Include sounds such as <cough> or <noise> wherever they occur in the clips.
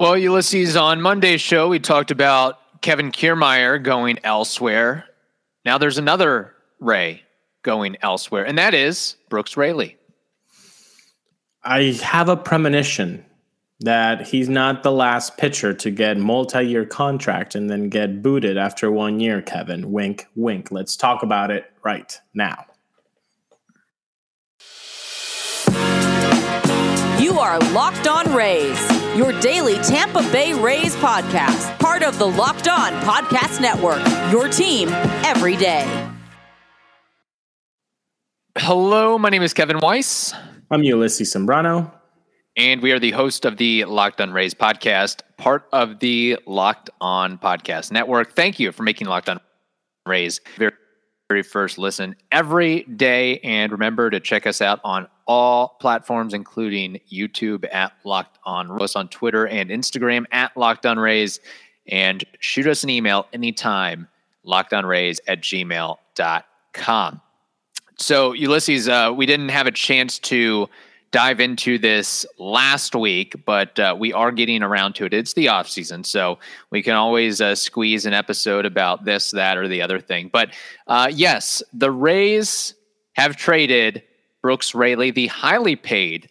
Well, Ulysses, on Monday's show, we talked about Kevin Kiermaier going elsewhere. Now there's another Ray going elsewhere, and that is Brooks Raley. I have a premonition that he's not the last pitcher to get multi-year contract and then get booted after one year, Kevin. Wink, wink. Let's talk about it right now. You are Locked On Rays, your daily Tampa Bay Rays podcast, part of the Locked On Podcast Network. Your team every day. Hello, my name is Kevin Weiss. I'm Ulysses Sembrano. And we are the host of the Locked On Rays podcast, part of the Locked On Podcast Network. Thank you for making Locked On Rays very, very first listen every day. And remember to check us out on all platforms, including YouTube at Locked On Rays, on Twitter and Instagram at Locked On Rays, and shoot us an email anytime, lockedonrays at gmail.com. So, Ulysses, uh, we didn't have a chance to dive into this last week, but uh, we are getting around to it. It's the off season, so we can always uh, squeeze an episode about this, that, or the other thing. But uh, yes, the Rays have traded Brooks Raley, the highly paid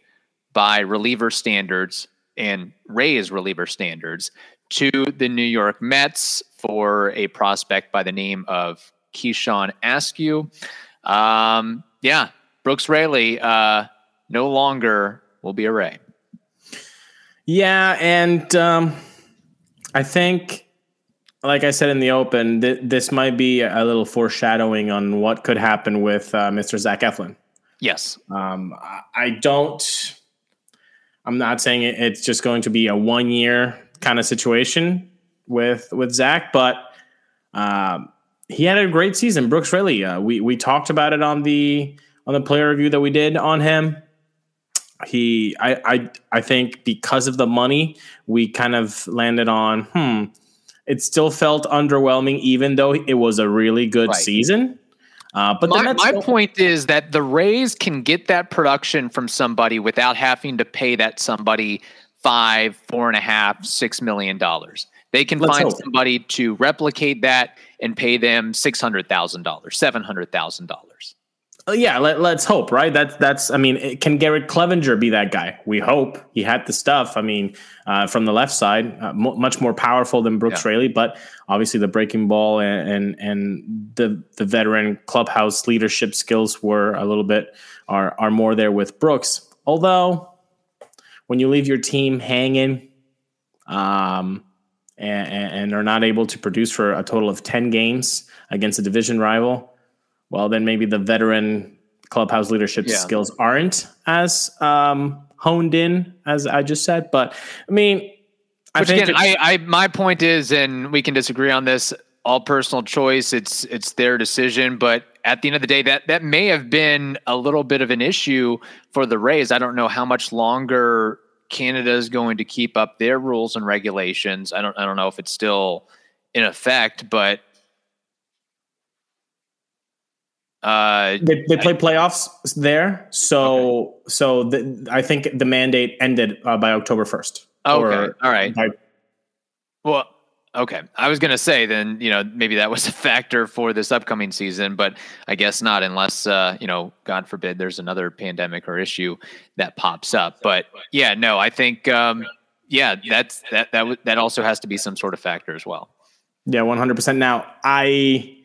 by reliever standards and Rays reliever standards, to the New York Mets for a prospect by the name of Keyshawn Askew. Um, yeah, Brooks Raley uh, no longer will be a Ray. Yeah, and um, I think, like I said in the open, th- this might be a little foreshadowing on what could happen with uh, Mr. Zach Eflin. Yes. Um, I don't. I'm not saying it's just going to be a one year kind of situation with with Zach, but um, he had a great season. Brooks Raley. Uh, we we talked about it on the on the player review that we did on him. He, I, I, I think because of the money, we kind of landed on. Hmm, it still felt underwhelming, even though it was a really good right. season. Uh, but my, my point is that the Rays can get that production from somebody without having to pay that somebody five, four and a half, six million dollars. They can Let's find hope. somebody to replicate that and pay them six hundred thousand dollars, seven hundred thousand dollars. Yeah, let, us hope, right? That's that's. I mean, it, can Garrett Cleavinger be that guy? We hope he had the stuff. I mean, uh, from the left side, uh, much more powerful than Brooks yeah. Raley, but obviously the breaking ball and, and and the the veteran clubhouse leadership skills were a little bit are are more there with Brooks. Although, when you leave your team hanging, um, and, and are not able to produce for a total of ten games against a division rival well, then maybe the veteran clubhouse leadership yeah. skills aren't as um, honed in as I just said. But I mean, I Which again, I, I my point is, and we can disagree on this. All personal choice. It's it's their decision, but at the end of the day, that that may have been a little bit of an issue for the Rays. I don't know how much longer Canada is going to keep up their rules and regulations. I don't I don't know if it's still in effect, but uh, they, they play playoffs there, so okay. so the, I think the mandate ended uh, by October first. Okay, all right. By, well, okay. I was going to say then you know maybe that was a factor for this upcoming season, but I guess not unless uh, you know God forbid there's another pandemic or issue that pops up. But yeah, no, I think um, yeah that's that that that also has to be some sort of factor as well. Yeah, one hundred percent. Now I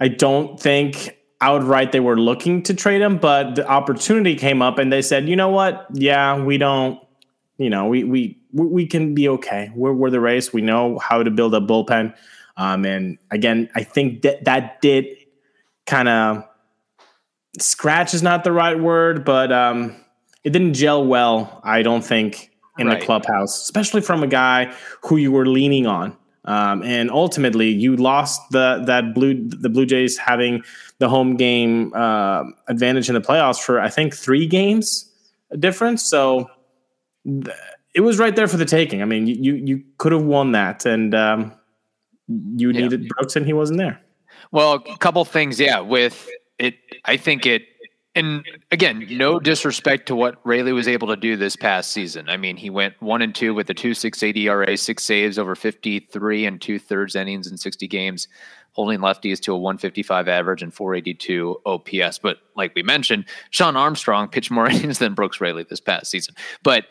I don't think outright they were looking to trade him, but the opportunity came up and they said, you know what? Yeah, we don't, you know, we we we can be okay. We're, we're the race. We know how to build a bullpen. Um, and again, I think that that did kind of scratch is not the right word, but um, it didn't gel well. I don't think in right. the clubhouse, especially from a guy who you were leaning on. Um, and ultimately, you lost the that blue the Blue Jays having the home game uh, advantage in the playoffs for I think three games difference. So th- it was right there for the taking. I mean, you you, you could have won that, and um, you yeah. needed Brooks, and he wasn't there. Well, a couple things, yeah. With it, I think it And again, no disrespect to what Raley was able to do this past season. I mean, he went one and two with a two six eight ERA, six saves over fifty three and two thirds innings in sixty games, holding lefties to a one fifty five average and four eighty two OPS. But like we mentioned, Shawn Armstrong pitched more <laughs> innings than Brooks Raley this past season. But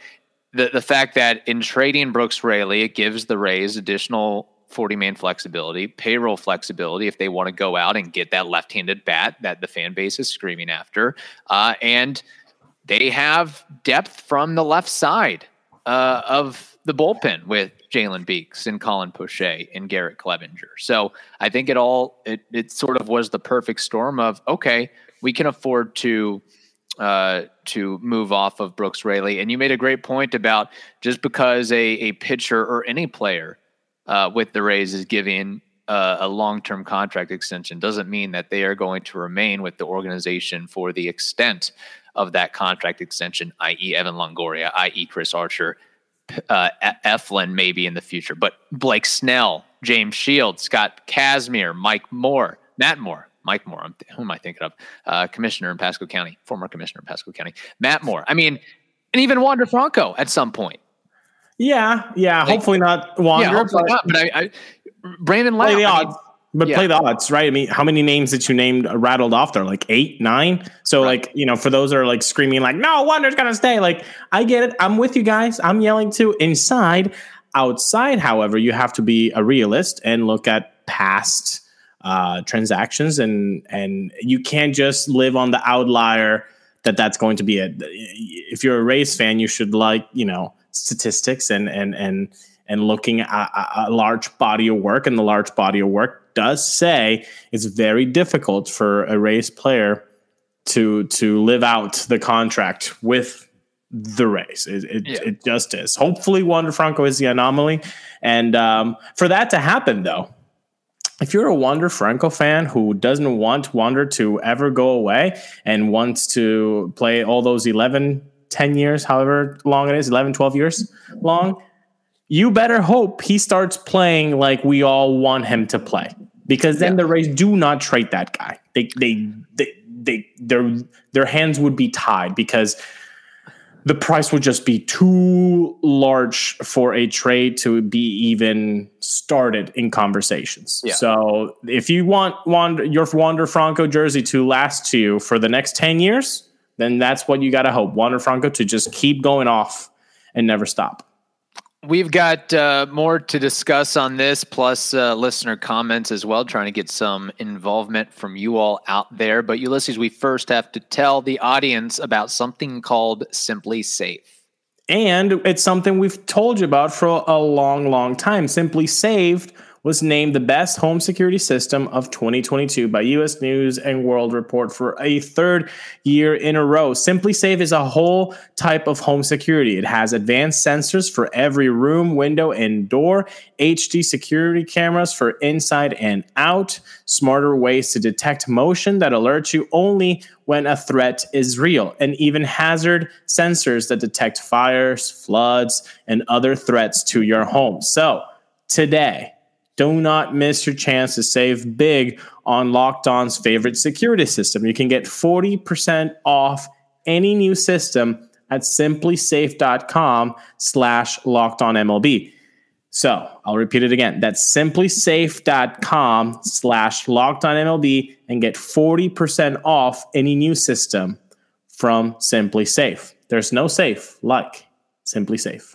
the the fact that in trading Brooks Raley, it gives the Rays additional 40 man flexibility, payroll flexibility if they want to go out and get that left handed bat that the fan base is screaming after. Uh, and they have depth from the left side uh, of the bullpen with Jalen Beeks and Colin Poche and Garrett Cleavinger. So I think it all, it, it sort of was the perfect storm of, okay, we can afford to uh, to move off of Brooks Raley. And you made a great point about just because a, a pitcher or any player uh, with the Rays is giving uh, a long term contract extension doesn't mean that they are going to remain with the organization for the extent of that contract extension, i.e., Evan Longoria, i.e., Chris Archer, uh, Eflin maybe in the future, but Blake Snell, James Shields, Scott Kazmir, Mike Moore, Matt Moore, Mike Moore. I'm, who am I thinking of? Uh, commissioner in Pasco County, former commissioner in Pasco County, Matt Moore. I mean, and even Wander Franco at some point. Yeah, yeah. Like, hopefully not Wander. Yeah, hopefully but, not, but I, I Brandon play the odds. Mean, but yeah. play the odds, right? I mean, how many names that you named rattled off there? Like eight, nine. So, right. like, you know, for those that are like screaming, like, no, Wander's gonna stay. Like, I get it. I'm with you guys. I'm yelling too. Inside, outside, however, you have to be a realist and look at past uh, transactions, and and you can't just live on the outlier that that's going to be it. If you're a race fan, you should like, you know statistics and and and and looking at a, large body of work, and the large body of work does say it's very difficult for a Rays player to to live out the contract with the race. It, it, yeah. it just is. Hopefully, Wander Franco is the anomaly, and um, for that to happen, though, if you're a Wander Franco fan who doesn't want Wander to ever go away and wants to play all those 11 10 years, however long it is, 11, 12 years long, you better hope he starts playing like we all want him to play. Because then yeah. the Rays do not trade that guy. They, they, they, they, their, their hands would be tied because the price would just be too large for a trade to be even started in conversations. Yeah. So if you want Wander, your Wander Franco jersey to last to you for the next 10 years, then that's what you got to hope. Wander Franco to just keep going off and never stop. We've got uh, more to discuss on this, plus uh, listener comments as well, trying to get some involvement from you all out there. But Ulysses, we first have to tell the audience about something called SimpliSafe. And it's something we've told you about for a long, long time. SimpliSafe was named the best home security system of 2022 by US News and World Report for a third year in a row. SimpliSafe is a whole type of home security. It has advanced sensors for every room, window, and door, HD security cameras for inside and out, smarter ways to detect motion that alert you only when a threat is real, and even hazard sensors that detect fires, floods, and other threats to your home. So, today, do not miss your chance to save big on Locked On's favorite security system. You can get 40% off any new system at simplisafe.com slash locked on MLB. So I'll repeat it again. That's simplisafe.com slash locked on MLB and get 40% off any new system from SimpliSafe. There's no safe like SimpliSafe.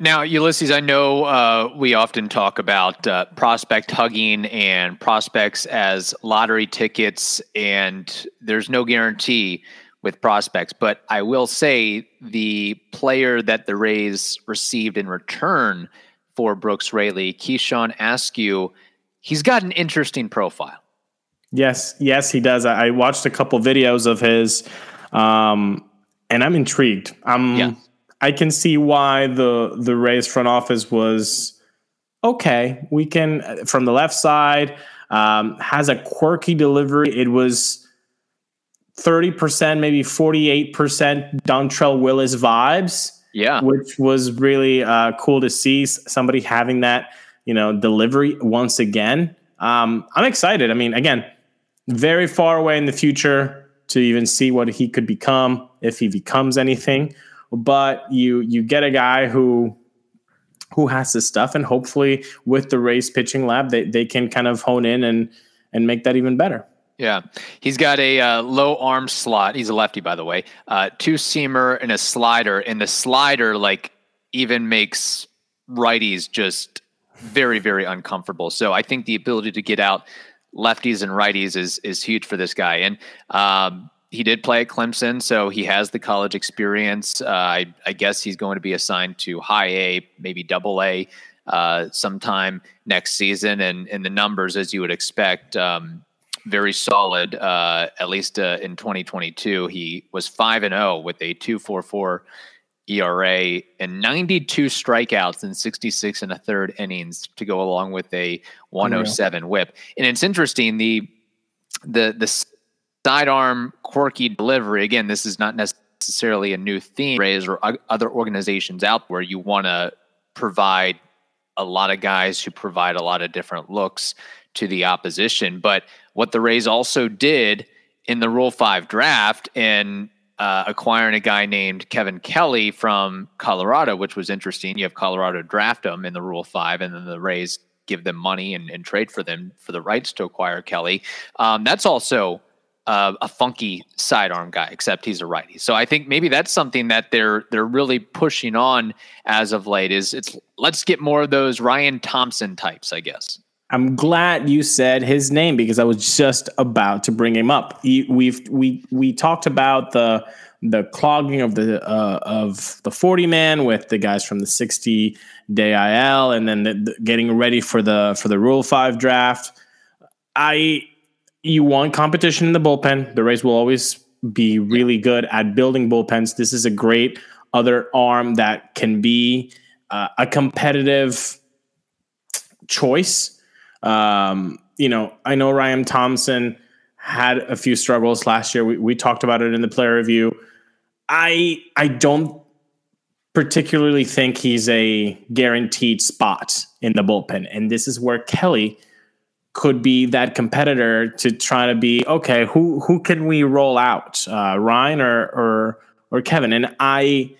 Now, Ulysses, I know uh, we often talk about uh, prospect hugging and prospects as lottery tickets, and there's no guarantee with prospects. But I will say the player that the Rays received in return for Brooks Raley, Keyshawn Askew, he's got an interesting profile. Yes, yes, he does. I watched a couple videos of his, um, and I'm intrigued. I'm. Yeah I can see why the the Rays front office was okay. We can from the left side um, has a quirky delivery. It was thirty percent, maybe forty eight percent Dontrelle Willis vibes. Yeah, which was really uh, cool to see somebody having that you know delivery once again. Um, I'm excited. I mean, again, very far away in the future to even see what he could become if he becomes anything. But you you get a guy who who has this stuff, and hopefully with the race pitching lab, they they can kind of hone in and and make that even better. Yeah, he's got a uh, low arm slot. He's a lefty, by the way. Uh, two seamer and a slider, and the slider like even makes righties just very, very uncomfortable. So I think the ability to get out lefties and righties is is huge for this guy. And um, he did play at Clemson, so he has the college experience. Uh, I, I, guess he's going to be assigned to high A, maybe double A, uh, sometime next season. And and the numbers, as you would expect. Um, very solid. Uh, at least uh, in 2022, he was five and zero oh with a 2.44 ERA and 92 strikeouts in 66 and a third innings to go along with a 107 Unreal. whip. And it's interesting the the the sidearm quirky delivery. Again, this is not necessarily a new theme. Rays or other organizations out where you want to provide a lot of guys who provide a lot of different looks to the opposition. But what the Rays also did in the Rule Five draft and uh, acquiring a guy named Kevin Kelly from Colorado, which was interesting. You have Colorado draft him in the Rule Five, and then the Rays give them money and, and trade for them for the rights to acquire Kelly. Um, that's also uh, a funky sidearm guy, except he's a righty. So I think maybe that's something that they're they're really pushing on as of late. Is it's let's get more of those Ryan Thompson types, I guess. I'm glad you said his name because I was just about to bring him up. we've we we talked about the the clogging of the uh, of the 40 man with the guys from the 60 day IL and then the, the getting ready for the for the Rule 5 draft. I you want competition in the bullpen. The Rays will always be really good at building bullpens. This is a great other arm that can be uh, a competitive choice um, you know, I know Ryan Thompson had a few struggles last year. We, we talked about it in the player review. I I don't particularly think he's a guaranteed spot in the bullpen, and this is where Kelly could be that competitor to try to be okay. Who who can we roll out, uh, Ryan or or or Kevin? And I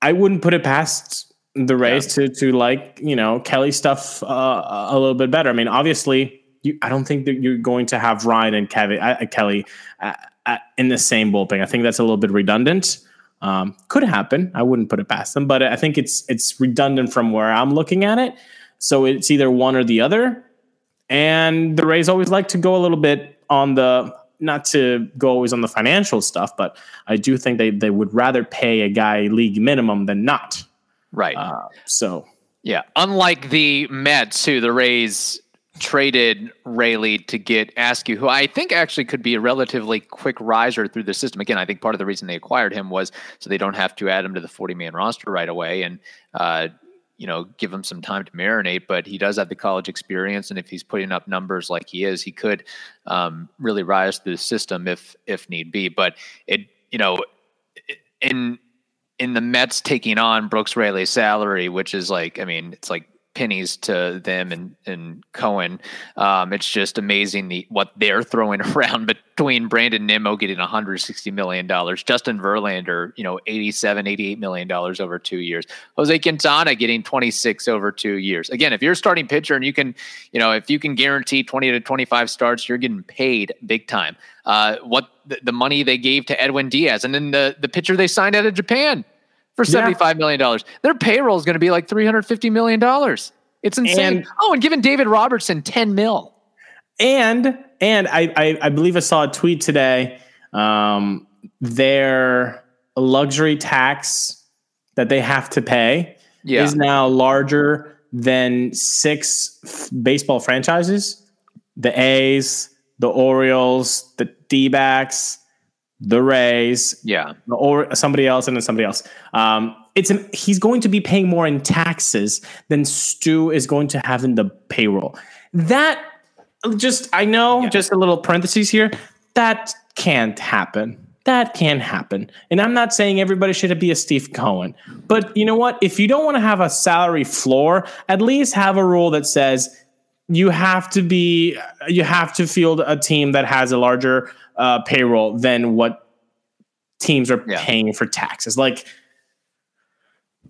I wouldn't put it past the race yeah. to to like you know Kelly stuff uh, a little bit better. I mean, obviously, you, I don't think that you're going to have Ryan and Kevin, uh, Kelly uh, uh, in the same bullpen. I think that's a little bit redundant. Um, could happen. I wouldn't put it past them, but I think it's it's redundant from where I'm looking at it. So it's either one or the other. And the Rays always like to go a little bit on the not to go always on the financial stuff, but I do think they they would rather pay a guy league minimum than not. Right. Uh, so yeah, unlike the Mets, who the Rays traded Raley to get Askew, who I think actually could be a relatively quick riser through the system. Again, I think part of the reason they acquired him was so they don't have to add him to the 40 man roster right away and, uh, you know, give him some time to marinate. But he does have the college experience, and if he's putting up numbers like he is, he could um, really rise through the system if if need be. But it, you know, in in the Mets taking on Brooks Raley's salary, which is like, I mean, it's like pennies to them and and Cohen. Um, it's just amazing the what they're throwing <laughs> around between Brandon Nimmo getting 160 million dollars, Justin Verlander, you know, 87, 88 million dollars over two years, Jose Quintana getting 26 over two years. Again, if you're a starting pitcher and you can, you know, if you can guarantee 20 to 25 starts, you're getting paid big time. Uh, what the, the money they gave to Edwin Diaz, and then the the pitcher they signed out of Japan for seventy-five yeah. million dollars. Their payroll is going to be like three hundred fifty million dollars. It's insane. And, oh, and giving David Robertson ten mil. And and I I, I believe I saw a tweet today. Um, their luxury tax that they have to pay yeah. is now larger than six f- baseball franchises: the A's, the Orioles, the D-backs, the Rays, yeah, or somebody else, and then somebody else. Um, it's he's going to be paying more in taxes than Stu is going to have in the payroll. That just I know, yeah. just a little parentheses here. That can't happen. That can happen. And I'm not saying everybody should be a Steve Cohen, but you know what? If you don't want to have a salary floor, at least have a rule that says you have to be you have to field a team that has a larger uh, payroll than what teams are Yeah. paying for taxes. Like,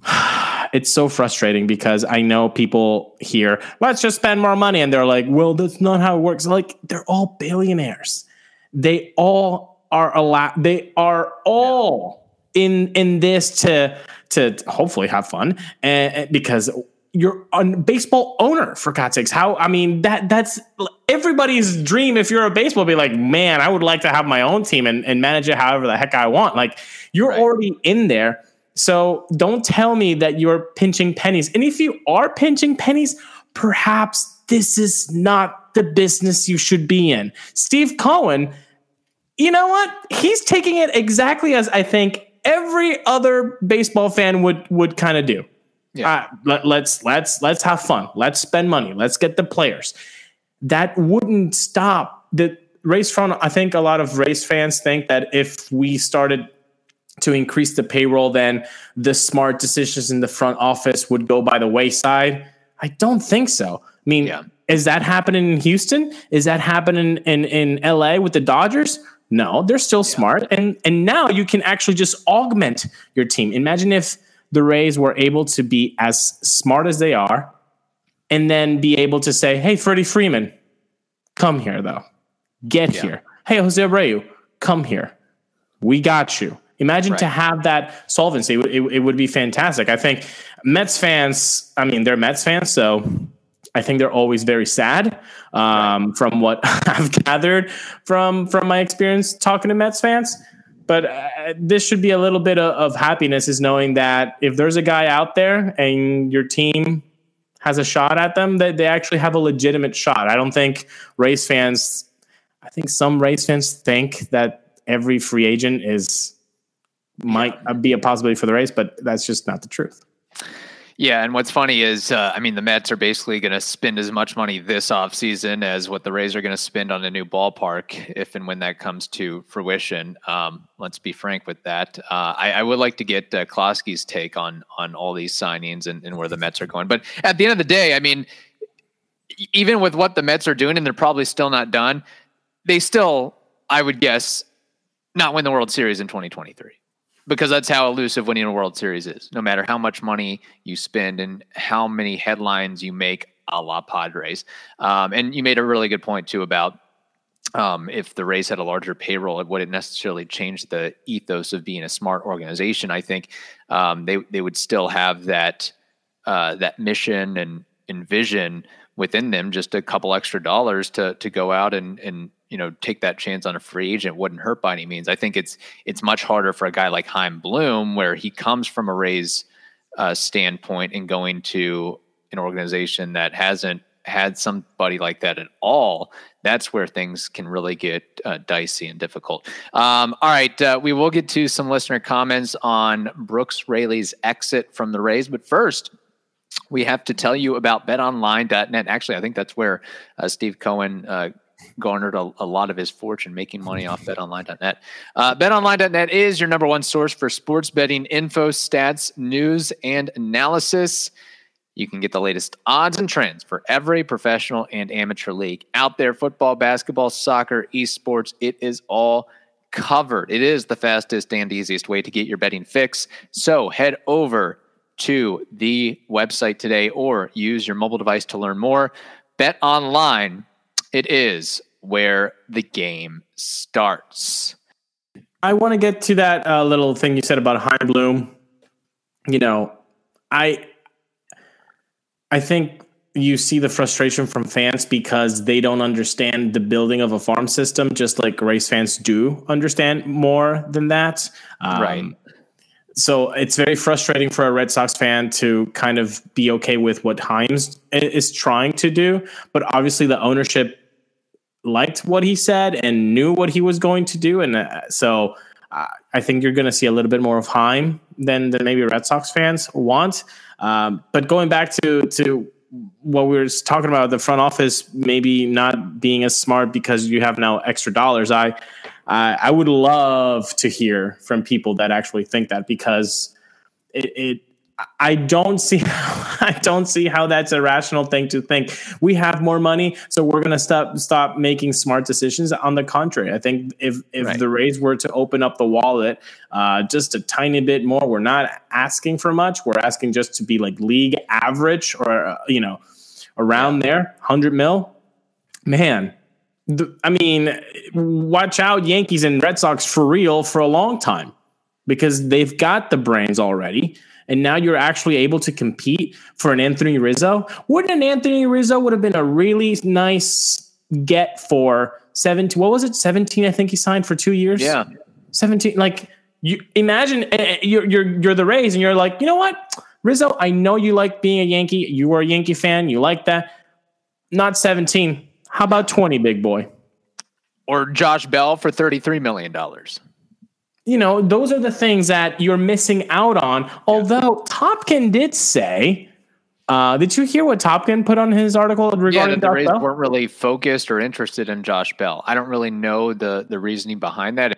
<sighs> it's so frustrating because I know people here, let's just spend more money. And they're like, well, that's not how it works. Like, they're all billionaires. They all are allowed, they are all in in this to to hopefully have fun and because you're a baseball owner for God's sakes. How I mean that that's everybody's dream. If you're a baseball, be like, man, I would like to have my own team and, and manage it however the heck I want. Like you're Right. already in there. So don't tell me that you're pinching pennies. And if you are pinching pennies, perhaps this is not the business you should be in. Steve Cohen, you know what? He's taking it exactly as I think every other baseball fan would would kind of do. Yeah. Uh, let, let's let's let's have fun. Let's spend money. Let's get the players. That wouldn't stop the race front. I think a lot of race fans think that if we started to increase the payroll, then the smart decisions in the front office would go by the wayside. I don't think so. I mean, Yeah. is that happening in Houston? Is that happening in, in LA with the Dodgers? No, they're still smart. And and now you can actually just augment your team. Imagine if the Rays were able to be as smart as they are and then be able to say, hey, Freddie Freeman, come here though. Get Yeah. here. Hey, Jose Abreu, come here. We got you. Imagine to have that solvency. It, it, it would be fantastic. I think Mets fans, I mean, they're Mets fans, so I think they're always very sad. Um, From what <laughs> I've gathered from from my experience talking to Mets fans, but uh, this should be a little bit of, of happiness is knowing that if there's a guy out there and your team has a shot at them, that they actually have a legitimate shot. I don't think race fans. I think some race fans think that every free agent is might be a possibility for the race, but that's just not the truth. Yeah, and what's funny is, uh, I mean, the Mets are basically going to spend as much money this offseason as what the Rays are going to spend on a new ballpark if and when that comes to fruition. Um, let's be frank with that. Uh, I, I would like to get uh, Klosky's take on on all these signings and, and where the Mets are going. But at the end of the day, I mean, even with what the Mets are doing, and they're probably still not done, they still, I would guess, not win the World Series in 2023 because that's how elusive winning a World Series is. No matter how much money you spend and how many headlines you make, a la Padres. Um, and you made a really good point too about um, if the Rays had a larger payroll, it wouldn't necessarily change the ethos of being a smart organization. I think um, they they would still have that uh, that mission and, and vision within them. Just a couple extra dollars to to go out and and you know take that chance on a free agent wouldn't hurt by any means. I think it's it's much harder for a guy like Chaim Bloom, where he comes from a Rays uh, standpoint and going to an organization that hasn't had somebody like that at all, that's where things can really get uh, dicey and difficult. Um, all right, uh, we will get to some listener comments on Brooks Raley's exit from the Rays, but first, we have to tell you about betonline.net. Actually, I think that's where uh, Steve Cohen uh, garnered a, a lot of his fortune making money off betonline.net. Uh, betonline.net is your number one source for sports betting info, stats, news, and analysis. You can get the latest odds and trends for every professional and amateur league out there football, basketball, soccer, esports. It is all covered. It is the fastest and easiest way to get your betting fix. So head over to the website today or use your mobile device to learn more. Bet online, it is where the game starts. I want to get to that uh, little thing you said about Chaim Bloom. You know, I I think you see the frustration from fans because they don't understand the building of a farm system, just like race fans do understand more than that. Um, Right. So it's very frustrating for a Red Sox fan to kind of be okay with what Chaim's is trying to do, but obviously the ownership liked what he said and knew what he was going to do, and uh, so uh, I think you're going to see a little bit more of Chaim than than maybe Red Sox fans want. Um, but going back to to what we were talking about, the front office maybe not being as smart because you have now extra dollars. I I, I would love to hear from people that actually think that because it, it I don't see <laughs> how, I don't see how that's a rational thing to think. We have more money, so we're going to stop stop making smart decisions. On the contrary, I think if if right. the Rays were to open up the wallet uh, just a tiny bit more, we're not asking for much. We're asking just to be like league average or uh, you know around there, hundred mil. Man, I mean, watch out, Yankees and Red Sox for real for a long time because they've got the brains already and now you're actually able to compete for an Anthony Rizzo. Wouldn't an Anthony Rizzo would have been a really nice get for 17? What was it? 17, I think he signed for two years. Yeah. 17. Like you imagine eh, eh, you're, you're, you're the Rays and you're like, you know what? Rizzo, I know you like being a Yankee. You were a Yankee fan. You like that. Not 17. How about 20, big boy? Or Josh Bell for $33 million you know, those are the things that you're missing out on. Although Topkin did say, uh, did you hear what Topkin put on his article regarding yeah, the Rays Bell? weren't really focused or interested in Josh Bell. I don't really know the the reasoning behind that.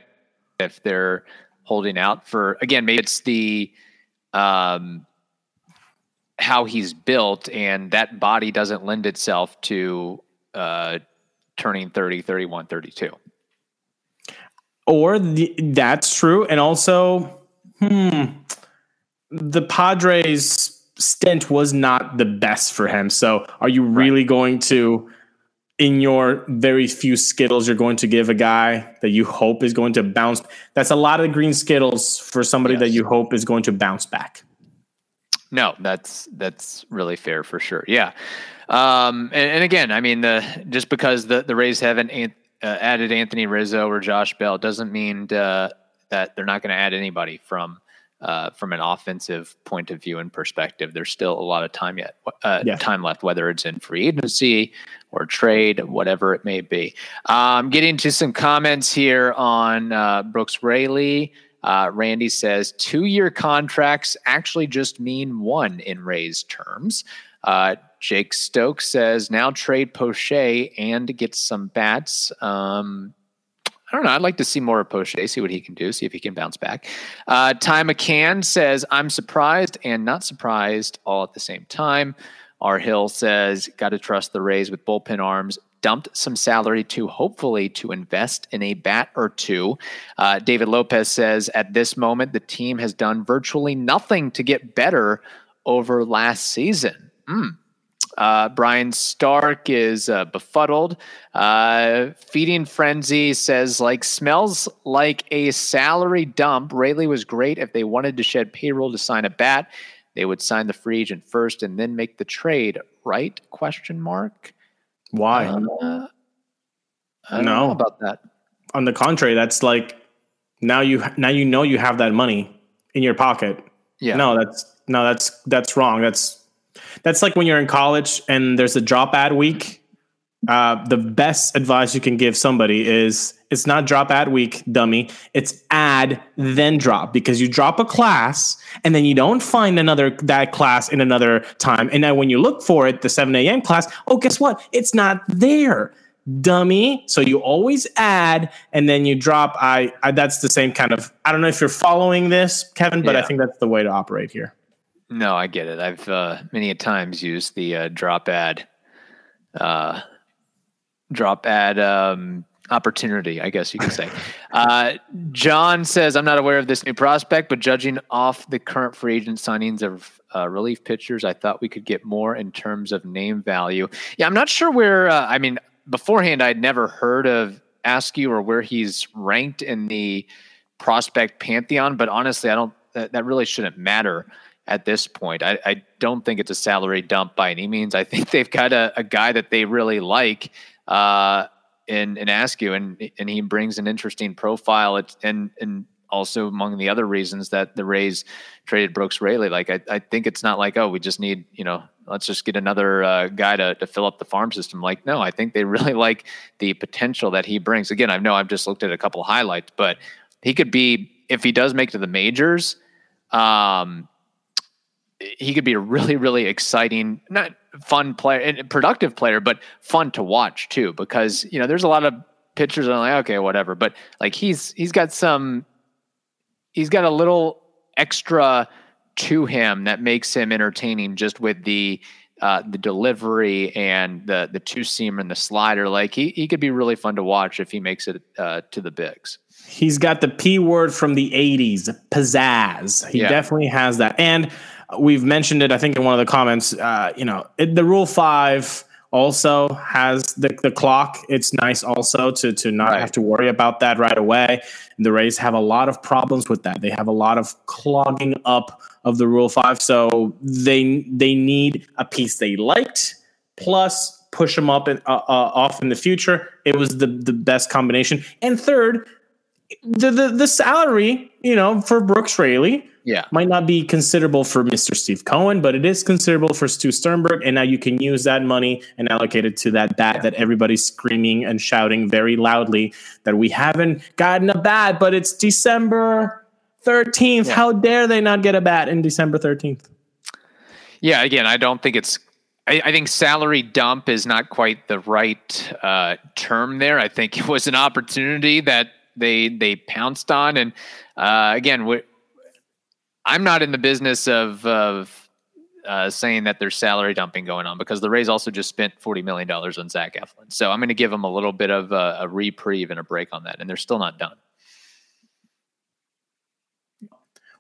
If they're holding out for again, maybe it's the um, how he's built and that body doesn't lend itself to uh, turning 30, 31, 32 or the, that's true. And also, hmm, the Padres stint was not the best for him. So are you really right. going to, in your very few Skittles, you're going to give a guy that you hope is going to bounce? That's a lot of green Skittles for somebody yes. that you hope is going to bounce back. No, that's that's really fair for sure. Yeah, um, and, and, again, I mean, the just because the the Rays haven't uh, added Anthony Rizzo or Josh Bell doesn't mean uh, that they're not going to add anybody from uh, from an offensive point of view and perspective. There's still a lot of time yet, uh, yeah. time left, whether it's in free agency or trade, whatever it may be. Um, getting to some comments here on uh, Brooks Raley. Uh, Randy says two year contracts actually just mean one in Rays terms. Uh, Jake Stokes says now trade Poche and get some bats. Um, I don't know. I'd like to see more of Poche, see what he can do, see if he can bounce back. Uh, Ty McCann says, I'm surprised and not surprised all at the same time. R. Hill says, got to trust the Rays with bullpen arms. Dumped some salary to hopefully to invest in a bat or two. Uh, David Lopez says, at this moment, the team has done virtually nothing to get better over last season. Mm. Uh, Brian Stark is uh, befuddled. Uh, Feeding Frenzy says, like, smells like a salary dump. Raley was great if they wanted to shed payroll to sign a bat. They would sign the free agent first and then make the trade, right? Question mark. Why? Uh, I no. about that. On the contrary, that's like now you now you know you have that money in your pocket. Yeah. No, that's no, that's that's wrong. That's that's like when you're in college and there's a drop add week. Uh, the best advice you can give somebody is it's not drop add week, dummy. It's add then drop because you drop a class and then you don't find another that class in another time. And then when you look for it, the 7 a.m. class, oh, guess what? It's not there, dummy. So you always add and then you drop. I, I that's the same kind of. I don't know if you're following this, Kevin, but yeah. I think that's the way to operate here. No, I get it. I've uh, many a times used the uh, drop add, uh, drop add um, opportunity, I guess you could say. Uh, John says, "I'm not aware of this new prospect, but judging off the current free agent signings of uh, relief pitchers, I thought we could get more in terms of name value." Yeah, I'm not sure where. Uh, I mean, beforehand, I'd never heard of Askew or where he's ranked in the prospect pantheon, but honestly, I don't. That, that really shouldn't matter at this point. I, I, don't think it's a salary dump by any means. I think they've got a, a guy that they really like uh, in in Askew, and and he brings an interesting profile. It's, and and also among the other reasons that the Rays traded Brooks Raley. Like I, I think it's not like oh we just need you know let's just get another uh, guy to to fill up the farm system. Like no, I think they <laughs> really like the potential that he brings. Again, I know I've just looked at a couple highlights, but he could be if he does make to the majors. Um, he could be a really really exciting not fun player and productive player but fun to watch too because you know there's a lot of pitchers that are like okay whatever but like he's he's got some he's got a little extra to him that makes him entertaining just with the uh, the delivery and the the two seamer and the slider. Like he he could be really fun to watch if he makes it uh, to the bigs. He's got the P word from the 80s, pizzazz. He yeah. definitely has that. And we've mentioned it, I think, in one of the comments. Uh, you know, it, the Rule 5 also has the, the clock. It's nice also to, to not right. have to worry about that right away. The Rays have a lot of problems with that. They have a lot of clogging up of the Rule 5. So they, they need a piece they liked plus push them up and uh, uh, off in the future. It was the, the best combination. And third, the, the the salary, you know, for Brooks Raley, yeah, might not be considerable for Mr. Steve Cohen, but it is considerable for Stu Sternberg, and now you can use that money and allocate it to that bat yeah. that everybody's screaming and shouting very loudly that we haven't gotten a bat, but it's December thirteenth. Yeah. How dare they not get a bat in December thirteenth? Yeah, again, I don't think it's I, I, think salary dump is not quite the right uh, term there. I think it was an opportunity that they they pounced on. And uh, again, I'm not in the business of of uh, saying that there's salary dumping going on because the Rays also just spent forty million dollars on Zach Eflin. So I'm going to give them a little bit of a, a reprieve and a break on that, and they're still not done.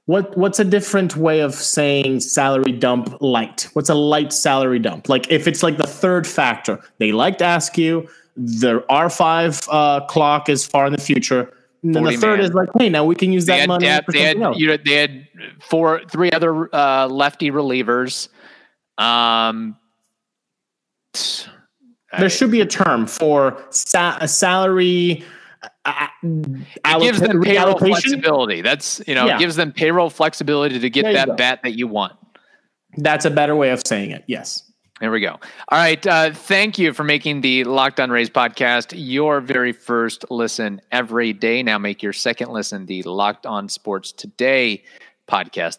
What what's a different way of saying salary dump light? What's a light salary dump? Like if it's like the third factor, they like to ask you, the R5 uh, clock is far in the future. And then the third man. is like, hey, now we can use that had, money. They had, they had, you know, they had four, three other uh, lefty relievers. Um, there I, should be a term for sa- a salary. Uh, it gives them payroll flexibility. That's you know, yeah. it gives them payroll flexibility to get that bat that you want. That's a better way of saying it. Yes. There we go. All right. Uh, thank you for making the Locked On Rays podcast your very first listen every day. Now make your second listen the Locked On Sports Today podcast.